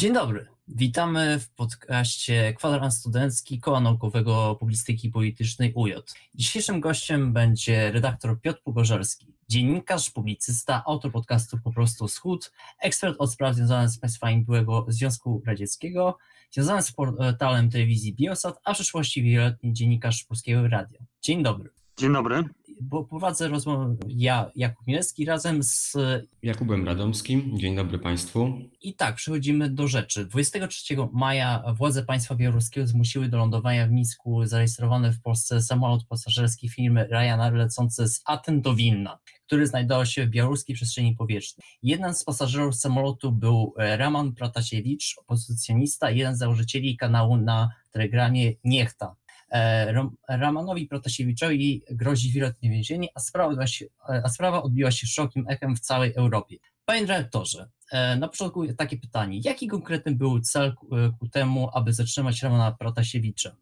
Dzień dobry. Witamy w podcaście Kwadrans Studencki Koła Naukowego Publicystyki Politycznej UJ. Dzisiejszym gościem będzie redaktor Piotr Pogorzelski, dziennikarz, publicysta, autor podcastu Po prostu Wschód, ekspert od spraw związanych z państwami byłego Związku Radzieckiego, związany z portalem telewizji Biosat, a w przyszłości wieloletni dziennikarz Polskiego Radia. Dzień dobry. Dzień dobry bo prowadzę rozmowę ja, Jakub Mielski, razem z Jakubem Radomskim. Dzień dobry Państwu. I tak, przechodzimy do rzeczy. 23 maja władze państwa białoruskiego zmusiły do lądowania w Mińsku zarejestrowany w Polsce samolot pasażerski firmy Ryanair lecący z Aten do Wilna, który znajdował się w białoruskiej przestrzeni powietrznej. Jeden z pasażerów samolotu był Raman Pratasiewicz, opozycjonista, jeden z założycieli kanału na telegramie Niechta. E, Ramanowi Protasiewiczowi grozi wieloletnie więzienie, a sprawa, się, a sprawa odbiła się szokiem echem w całej Europie. Panie dyrektorze, e, na początku takie pytanie. Jaki konkretny był cel ku, e, temu, aby zatrzymać Ramana Protasiewicza?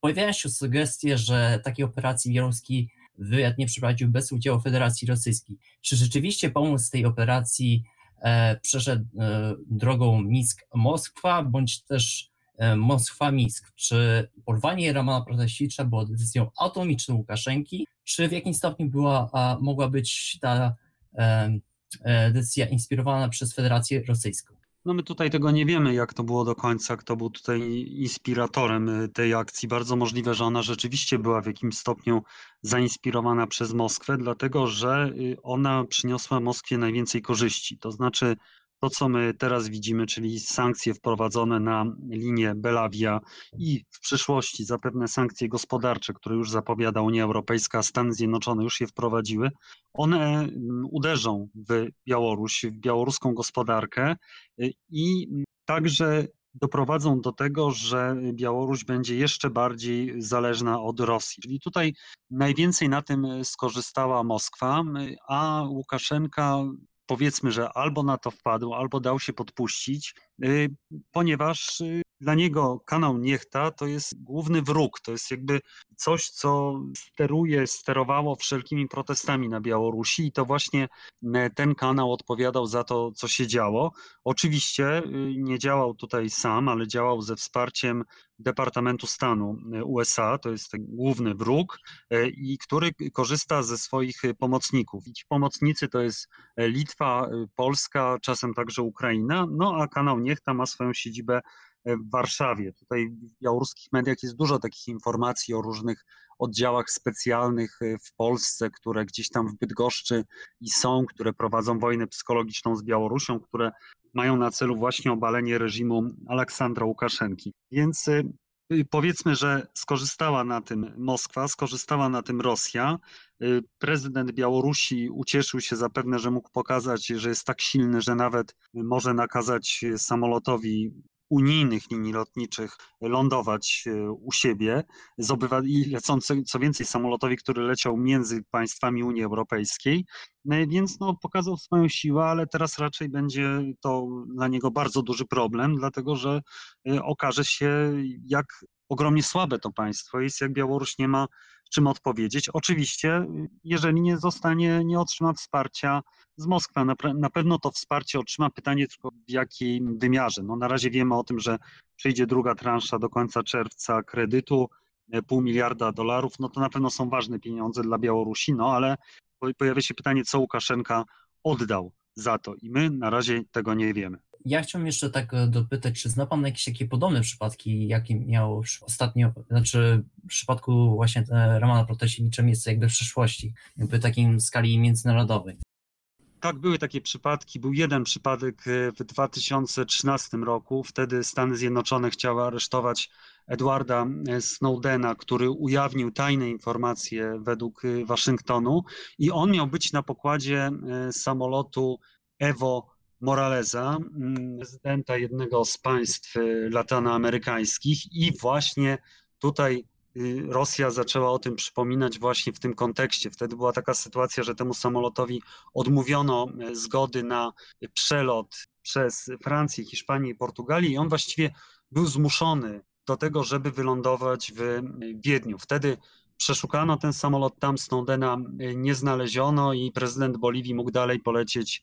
Pojawiają się sugestie, że takiej operacji białoruski wywiad nie przeprowadził bez udziału Federacji Rosyjskiej. Czy rzeczywiście pomysł tej operacji przeszedł drogą Mińsk-Moskwa, bądź też E, Moskwa-Mińsk. Czy porwanie Ramana Protasiewicza było decyzją autonomiczną Łukaszenki, czy w jakim stopniu była, a mogła być ta e, e, decyzja inspirowana przez Federację Rosyjską? No my tutaj tego nie wiemy, jak to było do końca, kto był tutaj inspiratorem tej akcji. Bardzo możliwe, że ona rzeczywiście była w jakimś stopniu zainspirowana przez Moskwę, dlatego że y, ona przyniosła Moskwie najwięcej korzyści. To znaczy to, co my teraz widzimy, czyli sankcje wprowadzone na linię Belawia i w przyszłości zapewne sankcje gospodarcze, które już zapowiada Unia Europejska, Stany Zjednoczone już je wprowadziły, one mm, uderzą w Białoruś, w białoruską gospodarkę y, i także doprowadzą do tego, że Białoruś będzie jeszcze bardziej zależna od Rosji. Czyli tutaj najwięcej na tym skorzystała Moskwa, y, a Łukaszenka powiedzmy, że albo na to wpadł, albo dał się podpuścić, ponieważ y, dla niego kanał Niechta to jest główny wróg, to jest jakby coś, co steruje, sterowało wszelkimi protestami na Białorusi i to właśnie ten kanał odpowiadał za to, co się działo. Oczywiście y, nie działał tutaj sam, ale działał ze wsparciem Departamentu Stanu USA, to jest ten główny wróg, i który korzysta ze swoich pomocników. I ci pomocnicy to jest Litwa, Polska, czasem także Ukraina, no a kanał Niechta ma swoją siedzibę w Warszawie. Tutaj w białoruskich mediach jest dużo takich informacji o różnych oddziałach specjalnych e, w Polsce, które gdzieś tam w Bydgoszczy i są, które prowadzą wojnę psychologiczną z Białorusią, które mają na celu właśnie obalenie reżimu Aleksandra Łukaszenki. Więc e, powiedzmy, że skorzystała na tym Moskwa, skorzystała na tym Rosja. E, prezydent Białorusi ucieszył się zapewne, że mógł pokazać, że jest tak silny, że nawet może nakazać samolotowi unijnych linii lotniczych lądować e, u siebie z co więcej, samolotowi, który leciał między państwami Unii Europejskiej, e, więc no, pokazał swoją siłę, ale teraz raczej będzie to dla niego bardzo duży problem, dlatego że e, okaże się, jak ogromnie słabe to państwo jest, jak Białoruś nie ma czym odpowiedzieć. Oczywiście, jeżeli nie zostanie, nie otrzyma wsparcia z Moskwy, na, pewno to wsparcie otrzyma pytanie tylko w jakim wymiarze. No, na razie wiemy o tym, że przyjdzie druga transza do końca czerwca kredytu, e, pół miliarda dolarów, no to na pewno są ważne pieniądze dla Białorusi, no ale pojawia się pytanie, co Łukaszenka oddał za to i my na razie tego nie wiemy. Ja chciałbym jeszcze tak e, dopytać, czy zna Pan jakieś takie podobne przypadki, jakie miało ostatnio, znaczy w przypadku właśnie e, Romana Protasiewicza miejsce jakby w przeszłości, jakby takim skali międzynarodowej? Tak, były takie przypadki. Był jeden przypadek e, w 2013 roku. Wtedy Stany Zjednoczone chciały aresztować Edwarda Snowdena, który ujawnił tajne informacje według Waszyngtonu i on miał być na pokładzie samolotu Evo Moralesa, mm, prezydenta jednego z państw y, latanoamerykańskich i właśnie tutaj y, Rosja zaczęła o tym przypominać właśnie w tym kontekście. Wtedy była taka sytuacja, że temu samolotowi odmówiono y, zgody na przelot przez Francję, Hiszpanię i Portugalię i on właściwie był zmuszony do tego, żeby wylądować w Wiedniu. Wtedy przeszukano ten samolot, tam Snowdena nie znaleziono i prezydent Boliwii mógł dalej polecieć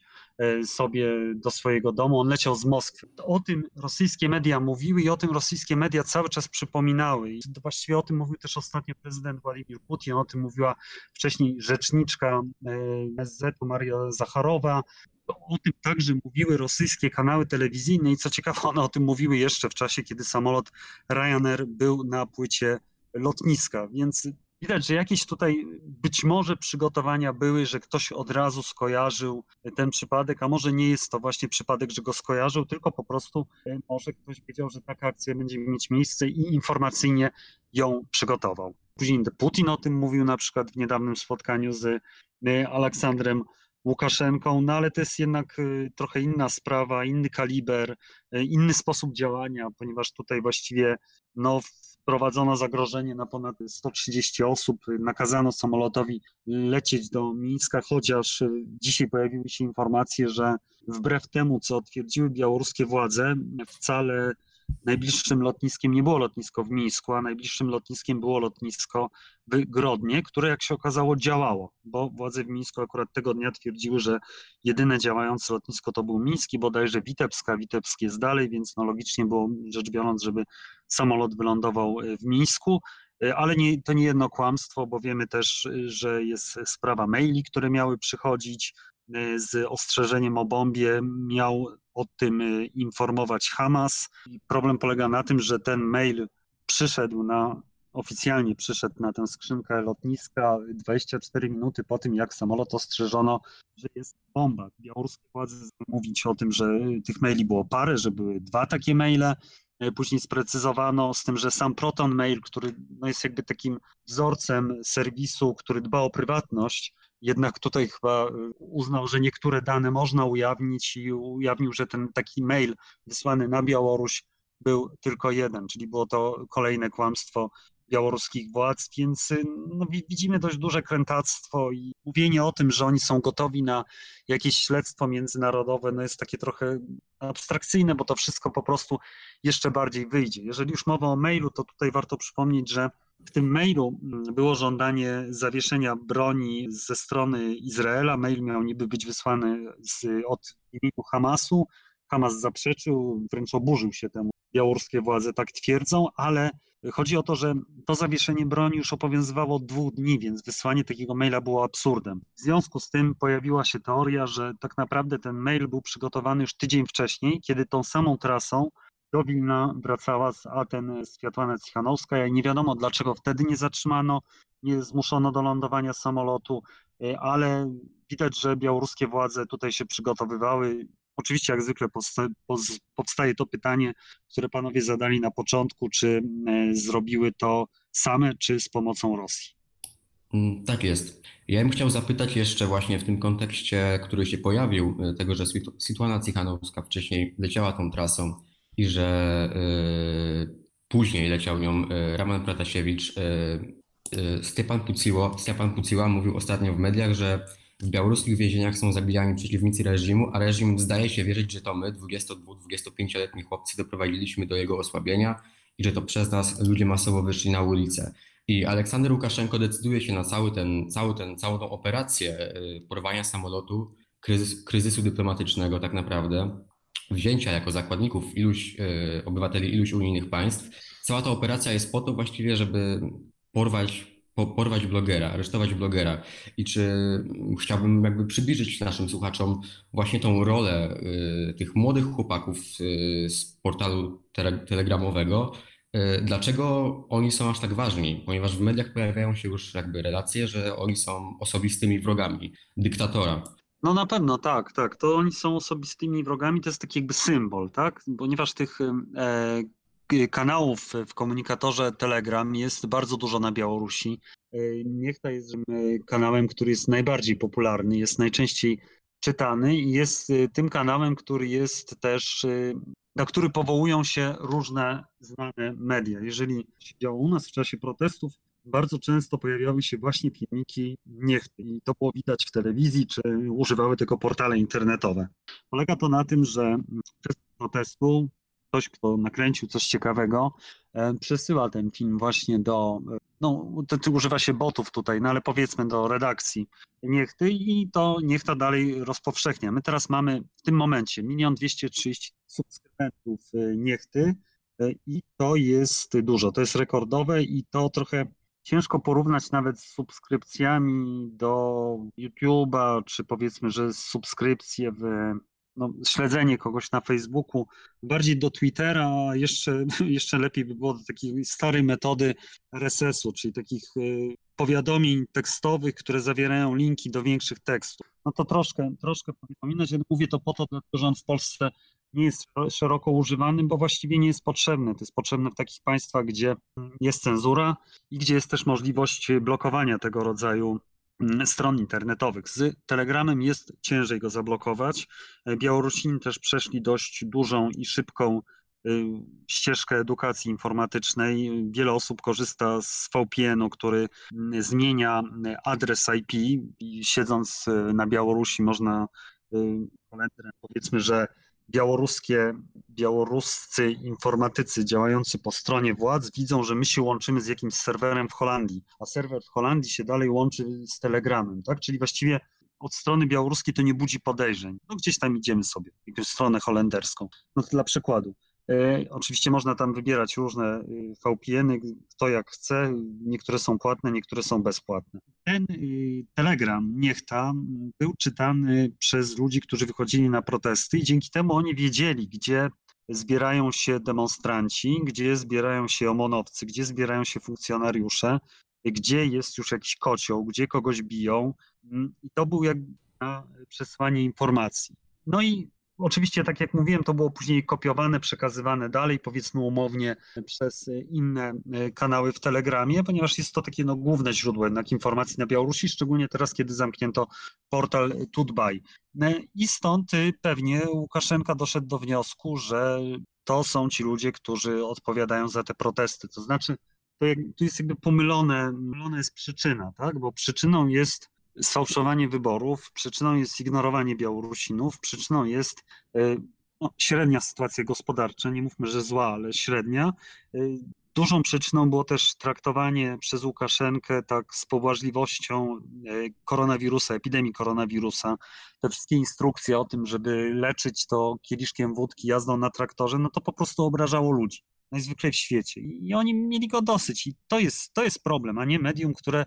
sobie do swojego domu. On leciał z Moskwy. O tym rosyjskie media mówiły i o tym rosyjskie media cały czas przypominały. I właściwie o tym mówił też ostatnio prezydent Władimir Putin, o tym mówiła wcześniej rzeczniczka MSZ-u Maria Zacharowa, o tym także mówiły rosyjskie kanały telewizyjne i co ciekawe, one o tym mówiły jeszcze w czasie, kiedy samolot Ryanair był na płycie lotniska, więc widać, że jakieś tutaj być może przygotowania były, że ktoś od razu skojarzył ten przypadek, a może nie jest to właśnie przypadek, że go skojarzył, tylko po prostu e, może ktoś wiedział, że taka akcja będzie mieć miejsce i informacyjnie ją przygotował. Później Putin o tym mówił na przykład w niedawnym spotkaniu z e, Aleksandrem Łukaszenką, no ale to jest jednak y, trochę inna sprawa, inny kaliber, inny sposób działania, ponieważ tutaj właściwie no, wprowadzono zagrożenie na ponad 130 osób, nakazano samolotowi lecieć do Mińska, chociaż y, dzisiaj pojawiły się informacje, że wbrew temu, co twierdziły białoruskie władze, wcale Najbliższym lotniskiem nie było lotnisko w Mińsku, a najbliższym lotniskiem było lotnisko w Grodnie, które jak się okazało działało, bo władze w Mińsku akurat tego dnia twierdziły, że jedyne działające lotnisko to był Miński, bodajże Witebska, Witebsk jest dalej, więc no logicznie było rzecz biorąc, żeby samolot wylądował w Mińsku, ale nie, to nie jedno kłamstwo, bo wiemy też, że jest sprawa maili, które miały przychodzić z ostrzeżeniem o bombie, miał o tym y, informować Hamas. Problem polega na tym, że ten mail przyszedł na, oficjalnie przyszedł na tę skrzynkę lotniska 24 minuty po tym, jak samolot ostrzeżono, że jest bomba. Białoruskie władze mówić o tym, że tych maili było parę, że były dwa takie maile. E, później sprecyzowano z tym, że sam Proton Mail, który no jest jakby takim wzorcem serwisu, który dba o prywatność, jednak tutaj chyba y, uznał, że niektóre dane można ujawnić i ujawnił, że ten taki mail wysłany na Białoruś był tylko jeden, czyli było to kolejne kłamstwo białoruskich władz, więc y, no, widzimy dość duże krętactwo i mówienie o tym, że oni są gotowi na jakieś śledztwo międzynarodowe, no jest takie trochę abstrakcyjne, bo to wszystko po prostu jeszcze bardziej wyjdzie. Jeżeli już mowa o mailu, to tutaj warto przypomnieć, że w tym mailu mm, było żądanie zawieszenia broni ze strony Izraela. Mail miał niby być wysłany z, od imieniu Hamasu. Hamas zaprzeczył, wręcz oburzył się temu. Białoruskie władze tak twierdzą, ale chodzi o to, że to zawieszenie broni już obowiązywało dwóch dni, więc wysłanie takiego maila było absurdem. W związku z tym pojawiła się teoria, że tak naprawdę ten mail był przygotowany już tydzień wcześniej, kiedy tą samą trasą do Wilna wracała z Aten Światłana Cichanowska nie wiadomo dlaczego wtedy nie zatrzymano, nie zmuszono do lądowania samolotu, e, ale widać, że białoruskie władze tutaj się przygotowywały. Oczywiście jak zwykle powstaje to pytanie, które panowie zadali na początku, czy e, zrobiły to same, czy z pomocą Rosji. Mm, tak jest. Ja bym chciał zapytać jeszcze właśnie w tym kontekście, który się pojawił, e, tego, że Sytuana Cichanowska wcześniej leciała tą trasą i że y, później leciał nią y, Roman Pratasiewicz. Y, Stepan Puciło, Stepan Puciła mówił ostatnio w mediach, że w białoruskich więzieniach są zabijani przeciwnicy reżimu, a reżim zdaje się wierzyć, że to my, 22-25-letni chłopcy, doprowadziliśmy do jego osłabienia i że to przez nas ludzie masowo wyszli na ulicę. I Aleksander Łukaszenko decyduje się na cały ten, cały ten, całą tą operację porwania samolotu, kryzys, kryzysu dyplomatycznego tak naprawdę, wzięcia jako zakładników iluś e, obywateli iluś unijnych państw. Cała ta operacja jest po to właściwie, żeby porwać, po, porwać blogera, aresztować blogera. I czy chciałbym jakby przybliżyć naszym słuchaczom właśnie tą rolę y, tych młodych chłopaków y, z portalu tele, telegramowego, y, Dlaczego oni są aż tak ważni? Ponieważ w mediach pojawiają się już jakby relacje, że oni są osobistymi wrogami dyktatora. No na pewno, tak, tak. To oni są osobistymi wrogami, to jest taki jakby symbol, tak? Ponieważ tych e, kanałów w komunikatorze Telegram jest bardzo dużo na Białorusi. E, Niechta jest kanałem, który jest najbardziej popularny, jest najczęściej czytany i jest e, tym kanałem, który jest też, e, na który powołują się różne znane media. Jeżeli się działo u nas w czasie protestów, bardzo często pojawiały się właśnie filmiki niechty i to było widać w telewizji, czy używały tylko portale internetowe. Polega to na tym, że przez protestu ktoś, kto nakręcił coś ciekawego, przesyła ten film właśnie do, no to, to używa się botów tutaj, no ale powiedzmy do redakcji Niechty i to Niechta dalej rozpowszechnia. My teraz mamy w tym momencie 1 230 subskrybentów Niechty i to jest dużo, to jest rekordowe i to trochę ciężko porównać nawet z subskrypcjami do YouTube'a, czy powiedzmy, że subskrypcje w no, śledzenie kogoś na Facebooku, bardziej do Twittera, jeszcze, jeszcze lepiej by było do takiej starej metody RSS-u, czyli takich y, powiadomień tekstowych, które zawierają linki do większych tekstów. No to troszkę, troszkę przypominać, ale mówię to po to, dlatego że on w Polsce nie jest szeroko używany, bo właściwie nie jest potrzebny. To jest potrzebne w takich państwach, gdzie jest cenzura i gdzie jest też możliwość blokowania tego rodzaju mm, stron internetowych. Z Telegramem jest ciężej go zablokować. Białorusini też przeszli dość dużą i szybką y, ścieżkę edukacji informatycznej. Wiele osób korzysta z VPN-u, który mm, zmienia adres IP. Siedząc y, na Białorusi można y, powiedzmy, że białoruskie, białoruscy informatycy działający po stronie władz widzą, że my się łączymy z jakimś serwerem w Holandii, a serwer w Holandii się dalej łączy z Telegramem, tak? Czyli właściwie od strony białoruskiej to nie budzi podejrzeń. No gdzieś tam idziemy sobie, jakąś stronę holenderską. No dla przykładu. E, oczywiście można tam wybierać różne e, VPN-y, kto jak chce. Niektóre są płatne, niektóre są bezpłatne. Ten e, telegram Niechta był czytany przez ludzi, którzy wychodzili na protesty i dzięki temu oni wiedzieli, gdzie zbierają się demonstranci, gdzie zbierają się omonowcy, gdzie zbierają się funkcjonariusze, gdzie jest już jakiś kocioł, gdzie kogoś biją. Mm, I to był jak przesłanie informacji. No i Oczywiście, tak jak mówiłem, to było później kopiowane, przekazywane dalej, powiedzmy umownie, przez inne e, kanały w Telegramie, ponieważ jest to takie no, główne źródło jednak informacji na Białorusi, szczególnie teraz, kiedy zamknięto portal Tutbaj. E, I stąd y, pewnie Łukaszenka doszedł do wniosku, że to są ci ludzie, którzy odpowiadają za te protesty. To znaczy, to jak, tu jest jakby pomylone, pomylona jest przyczyna, tak? bo przyczyną jest sfałszowanie wyborów, przyczyną jest ignorowanie Białorusinów, przyczyną jest e, no, średnia sytuacja gospodarcza, nie mówmy, że zła, ale średnia. E, dużą przyczyną było też traktowanie przez Łukaszenkę tak z pobłażliwością e, koronawirusa, epidemii koronawirusa. Te wszystkie instrukcje o tym, żeby leczyć to kieliszkiem wódki jazdą na traktorze, no to po prostu obrażało ludzi najzwyczaj w świecie. I oni mieli go dosyć. I to jest, to jest problem, a nie medium, które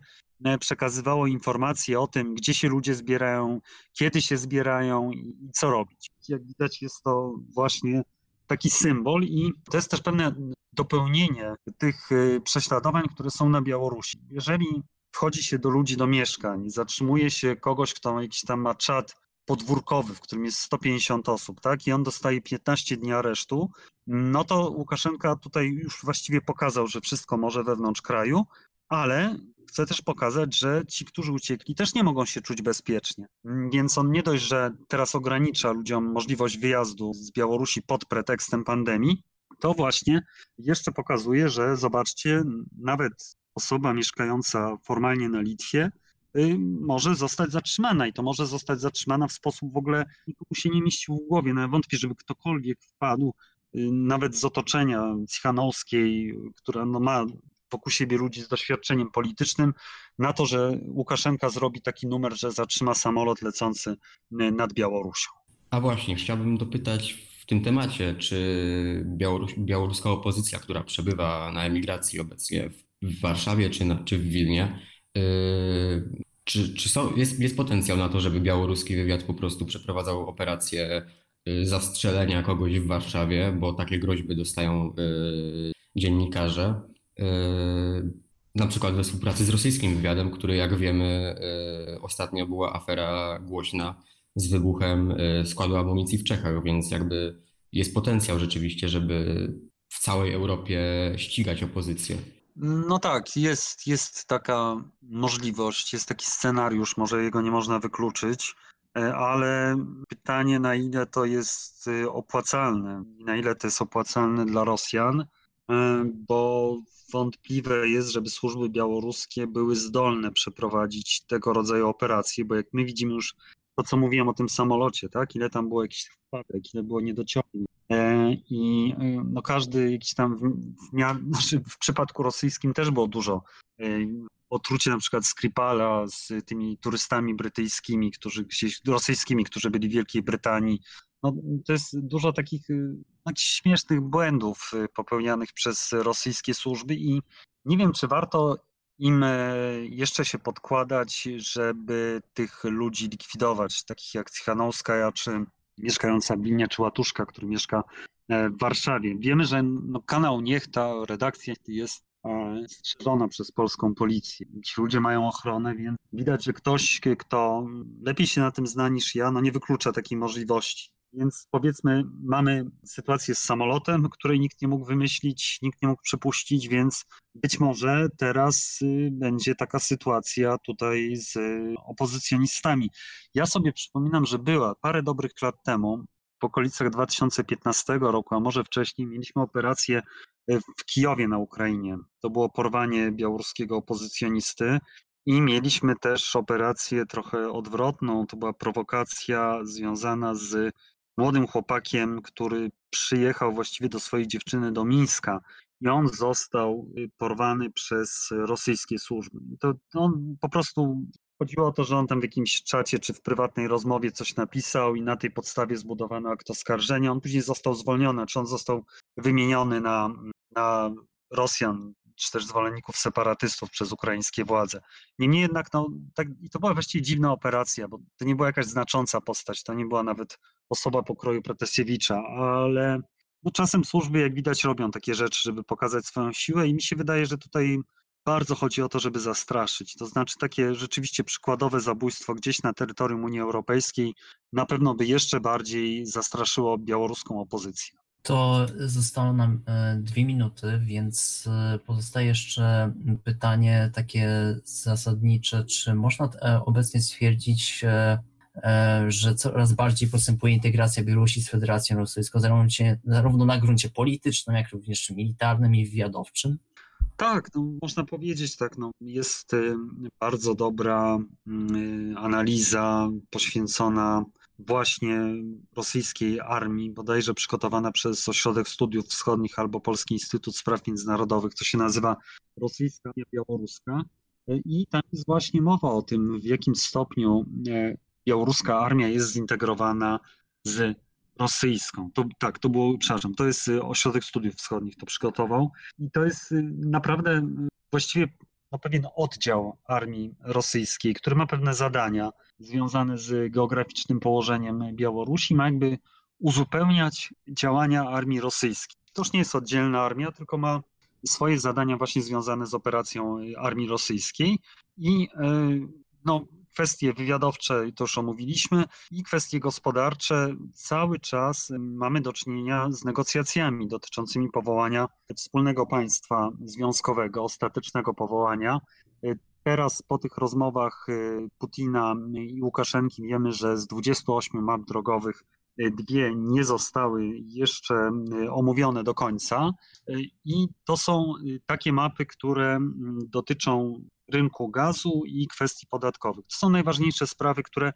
przekazywało informacje o tym, gdzie się ludzie zbierają, kiedy się zbierają i co robić. Jak widać, jest to właśnie taki symbol i to jest też pewne dopełnienie tych e, prześladowań, które są na Białorusi. Jeżeli wchodzi się do ludzi do mieszkań, zatrzymuje się kogoś, kto jakiś tam ma czat podwórkowy, w którym jest 150 osób, tak, i on dostaje 15 dni aresztu, no to Łukaszenka tutaj już właściwie pokazał, że wszystko może wewnątrz kraju, ale chce też pokazać, że ci, którzy uciekli, też nie mogą się czuć bezpiecznie. Więc on nie dość, że teraz ogranicza ludziom możliwość wyjazdu z Białorusi pod pretekstem pandemii, to właśnie jeszcze pokazuje, że zobaczcie, nawet osoba mieszkająca formalnie na Litwie Y, może zostać zatrzymana i to może zostać zatrzymana w sposób w ogóle nikomu się nie mieścił w głowie. No wątpię, żeby ktokolwiek wpadł, y, nawet z otoczenia Cichanowskiej, która no ma wokół siebie ludzi z doświadczeniem politycznym, na to, że Łukaszenka zrobi taki numer, że zatrzyma samolot lecący y, nad Białorusią. A właśnie, chciałbym dopytać w tym temacie, czy Białorus białoruska opozycja, która przebywa na emigracji obecnie w Warszawie czy, na, czy w Wilnie, Yy, czy, czy są, jest, jest potencjał na to, żeby białoruski wywiad po prostu przeprowadzał operację yy, zastrzelenia kogoś w Warszawie, bo takie groźby dostają yy, dziennikarze, na przykład we współpracy z rosyjskim wywiadem, który jak wiemy ostatnio była afera głośna z wybuchem składu amunicji w Czechach, więc jakby jest potencjał rzeczywiście, żeby w całej Europie ścigać opozycję. No tak, jest, jest taka możliwość, jest taki scenariusz, może jego nie można wykluczyć, e, ale pytanie, na ile to jest e, opłacalne, na ile to jest opłacalne dla Rosjan, bo wątpliwe jest, żeby służby białoruskie były zdolne przeprowadzić tego rodzaju operacje, bo jak my widzimy już to, co mówiłem o tym samolocie, tak, ile tam było jakichś wpadek, ile było niedociągnięć, i i no każdy jakiś tam w, znaczy w przypadku rosyjskim też było dużo otrucie na przykład Skripala z tymi turystami brytyjskimi, którzy gdzieś, rosyjskimi, którzy byli w Wielkiej Brytanii. No, to jest dużo takich y, jakichś śmiesznych błędów y, popełnianych przez rosyjskie służby i nie wiem, czy warto im e, jeszcze się podkładać, żeby tych ludzi likwidować, takich jak Cichanowskaja, czy mieszkająca Blinia, czy Łatuszka, który mieszka e, w Warszawie. Wiemy, że no, kanał Niechta, redakcja jest strzeżona przez polską policję. Ci ludzie mają ochronę, więc widać, że ktoś, kto lepiej się na tym zna niż ja, no nie wyklucza takiej możliwości. Więc powiedzmy, mamy sytuację z samolotem, której nikt nie mógł wymyślić, nikt nie mógł przypuścić, więc być może teraz y, będzie taka sytuacja tutaj z opozycjonistami. Ja sobie przypominam, że była parę dobrych lat temu, w okolicach 2015 roku, a może wcześniej, mieliśmy operację w Kijowie na Ukrainie. To było porwanie białoruskiego opozycjonisty. I mieliśmy też operację trochę odwrotną. To była prowokacja związana z młodym chłopakiem, który przyjechał właściwie do swojej dziewczyny do Mińska i on został y, porwany przez rosyjskie służby. To on po prostu chodziło o to, że on tam w jakimś czacie czy w prywatnej rozmowie coś napisał i na tej podstawie zbudowano akt oskarżenia. On później został zwolniony, czy on został wymieniony na na Rosjan, czy też zwolenników separatystów przez ukraińskie władze. Niemniej jednak, no, tak, i to była właściwie dziwna operacja, bo to nie była jakaś znacząca postać, to nie była nawet osoba pokroju Protasiewicza, ale no, czasem służby, jak widać, robią takie rzeczy, żeby pokazać swoją siłę i mi się wydaje, że tutaj bardzo chodzi o to, żeby zastraszyć. To znaczy takie rzeczywiście przykładowe zabójstwo gdzieś na terytorium Unii Europejskiej na pewno by jeszcze bardziej zastraszyło białoruską opozycję. To zostało nam e, dwie minuty, więc e, pozostaje jeszcze pytanie takie zasadnicze, czy można e, obecnie stwierdzić, że coraz bardziej postępuje integracja Białorusi z Federacją Rosyjską, zarówno na gruncie politycznym, jak również militarnym i wywiadowczym? Tak, no, można powiedzieć tak. No, jest bardzo dobra mm, analiza poświęcona właśnie rosyjskiej armii, bodajże przygotowana przez Ośrodek Studiów Wschodnich albo Polski Instytut Spraw Międzynarodowych, to się nazywa Rosyjska i Białoruska. I tam jest właśnie mowa o tym, w jakim stopniu e, białoruska armia jest zintegrowana z rosyjską. To, tak, to było, przepraszam, to jest Ośrodek Studiów Wschodnich, to przygotował. I to jest y, naprawdę właściwie no, pewien oddział armii rosyjskiej, który ma pewne zadania związane z geograficznym położeniem Białorusi, ma jakby uzupełniać działania armii rosyjskiej. To już nie jest oddzielna armia, tylko ma swoje zadania właśnie związane z operacją armii rosyjskiej i e, no, kwestie wywiadowcze, to już omówiliśmy, i kwestie gospodarcze. Cały czas mamy do czynienia z negocjacjami dotyczącymi powołania wspólnego państwa związkowego, ostatecznego powołania. Teraz po tych rozmowach Putina i Łukaszenki wiemy, że z 28 map drogowych dwie nie zostały jeszcze omówione do końca. I to są takie mapy, które dotyczą rynku gazu i kwestii podatkowych. To są najważniejsze sprawy, które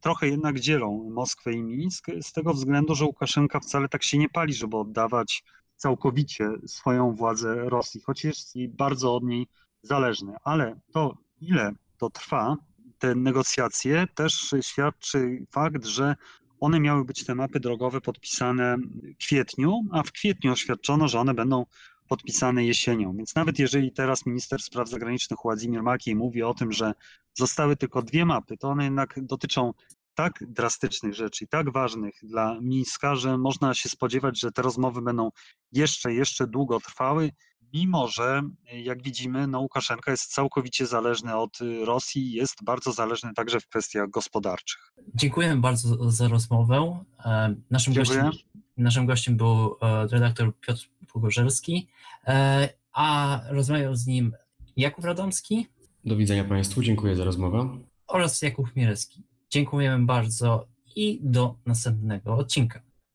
trochę jednak dzielą Moskwę i Mińsk, z tego względu, że Łukaszenka wcale tak się nie pali, żeby oddawać całkowicie swoją władzę Rosji, choć jest bardzo od niej zależny. Ale to, ile to trwa, te negocjacje, też świadczy fakt, że one miały być te mapy drogowe podpisane w kwietniu, a w kwietniu oświadczono, że one będą podpisane jesienią. Więc nawet jeżeli teraz minister spraw zagranicznych Władimir Makiej mówi o tym, że zostały tylko dwie mapy, to one jednak dotyczą tak drastycznych rzeczy i tak ważnych dla Mińska, że można się spodziewać, że te rozmowy będą jeszcze, jeszcze długo trwały, mimo że, jak widzimy, no Łukaszenka jest całkowicie zależny od Rosji i jest bardzo zależny także w kwestiach gospodarczych. Dziękujemy bardzo za rozmowę. E, naszym, gościem, naszym gościem był e, redaktor Piotr Pogorzelski, e, a rozmawiał z nim Jakub Radomski. Do widzenia Państwu, dziękuję za rozmowę. Oraz Jakub Mierecki. Dziękujemy bardzo i do następnego odcinka.